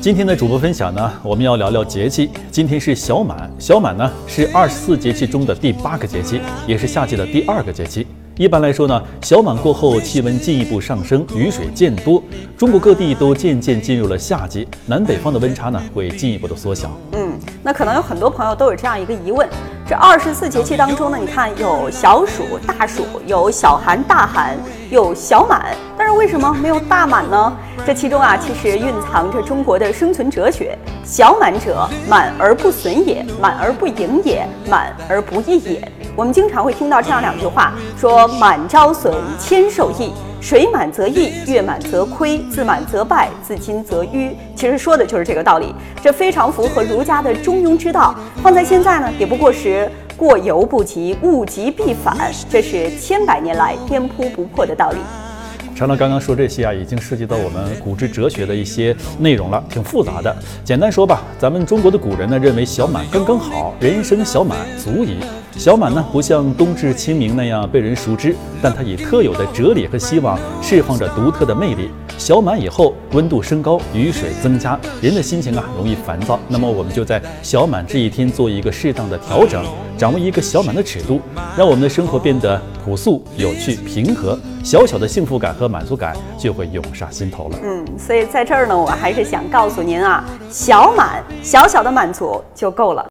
今天的主播分享呢，我们要聊聊节气。今天是小满，小满呢是二十四节气中的第八个节气，也是夏季的第二个节气。一般来说呢，小满过后气温进一步上升，雨水渐多，中国各地都渐渐进入了夏季，南北方的温差呢会进一步的缩小。嗯，那可能有很多朋友都有这样一个疑问：这二十四节气当中呢，你看有小暑、大暑，有小寒、大寒，有小满，但是为什么没有大满呢？这其中啊，其实蕴藏着中国的生存哲学。小满者，满而不损也，满而不盈也，满而不溢也。我们经常会听到这样两句话，说满招损，谦受益。水满则溢，月满则亏，自满则败，自矜则愚。其实说的就是这个道理，这非常符合儒家的中庸之道。放在现在呢，也不过是过犹不及，物极必反，这是千百年来颠扑不破的道理。常常刚刚说这些啊，已经涉及到我们古之哲学的一些内容了，挺复杂的。简单说吧，咱们中国的古人呢认为小满刚刚好，人生小满足矣。小满呢不像冬至、清明那样被人熟知，但它以特有的哲理和希望释放着独特的魅力。小满以后，温度升高，雨水增加，人的心情啊容易烦躁。那么我们就在小满这一天做一个适当的调整，掌握一个小满的尺度，让我们的生活变得朴素、有趣、平和，小小的幸福感和满足感就会涌上心头了。嗯，所以在这儿呢，我还是想告诉您啊，小满小小的满足就够了。